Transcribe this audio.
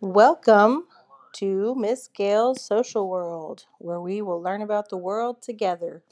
Welcome to Miss Gale's Social World, where we will learn about the world together.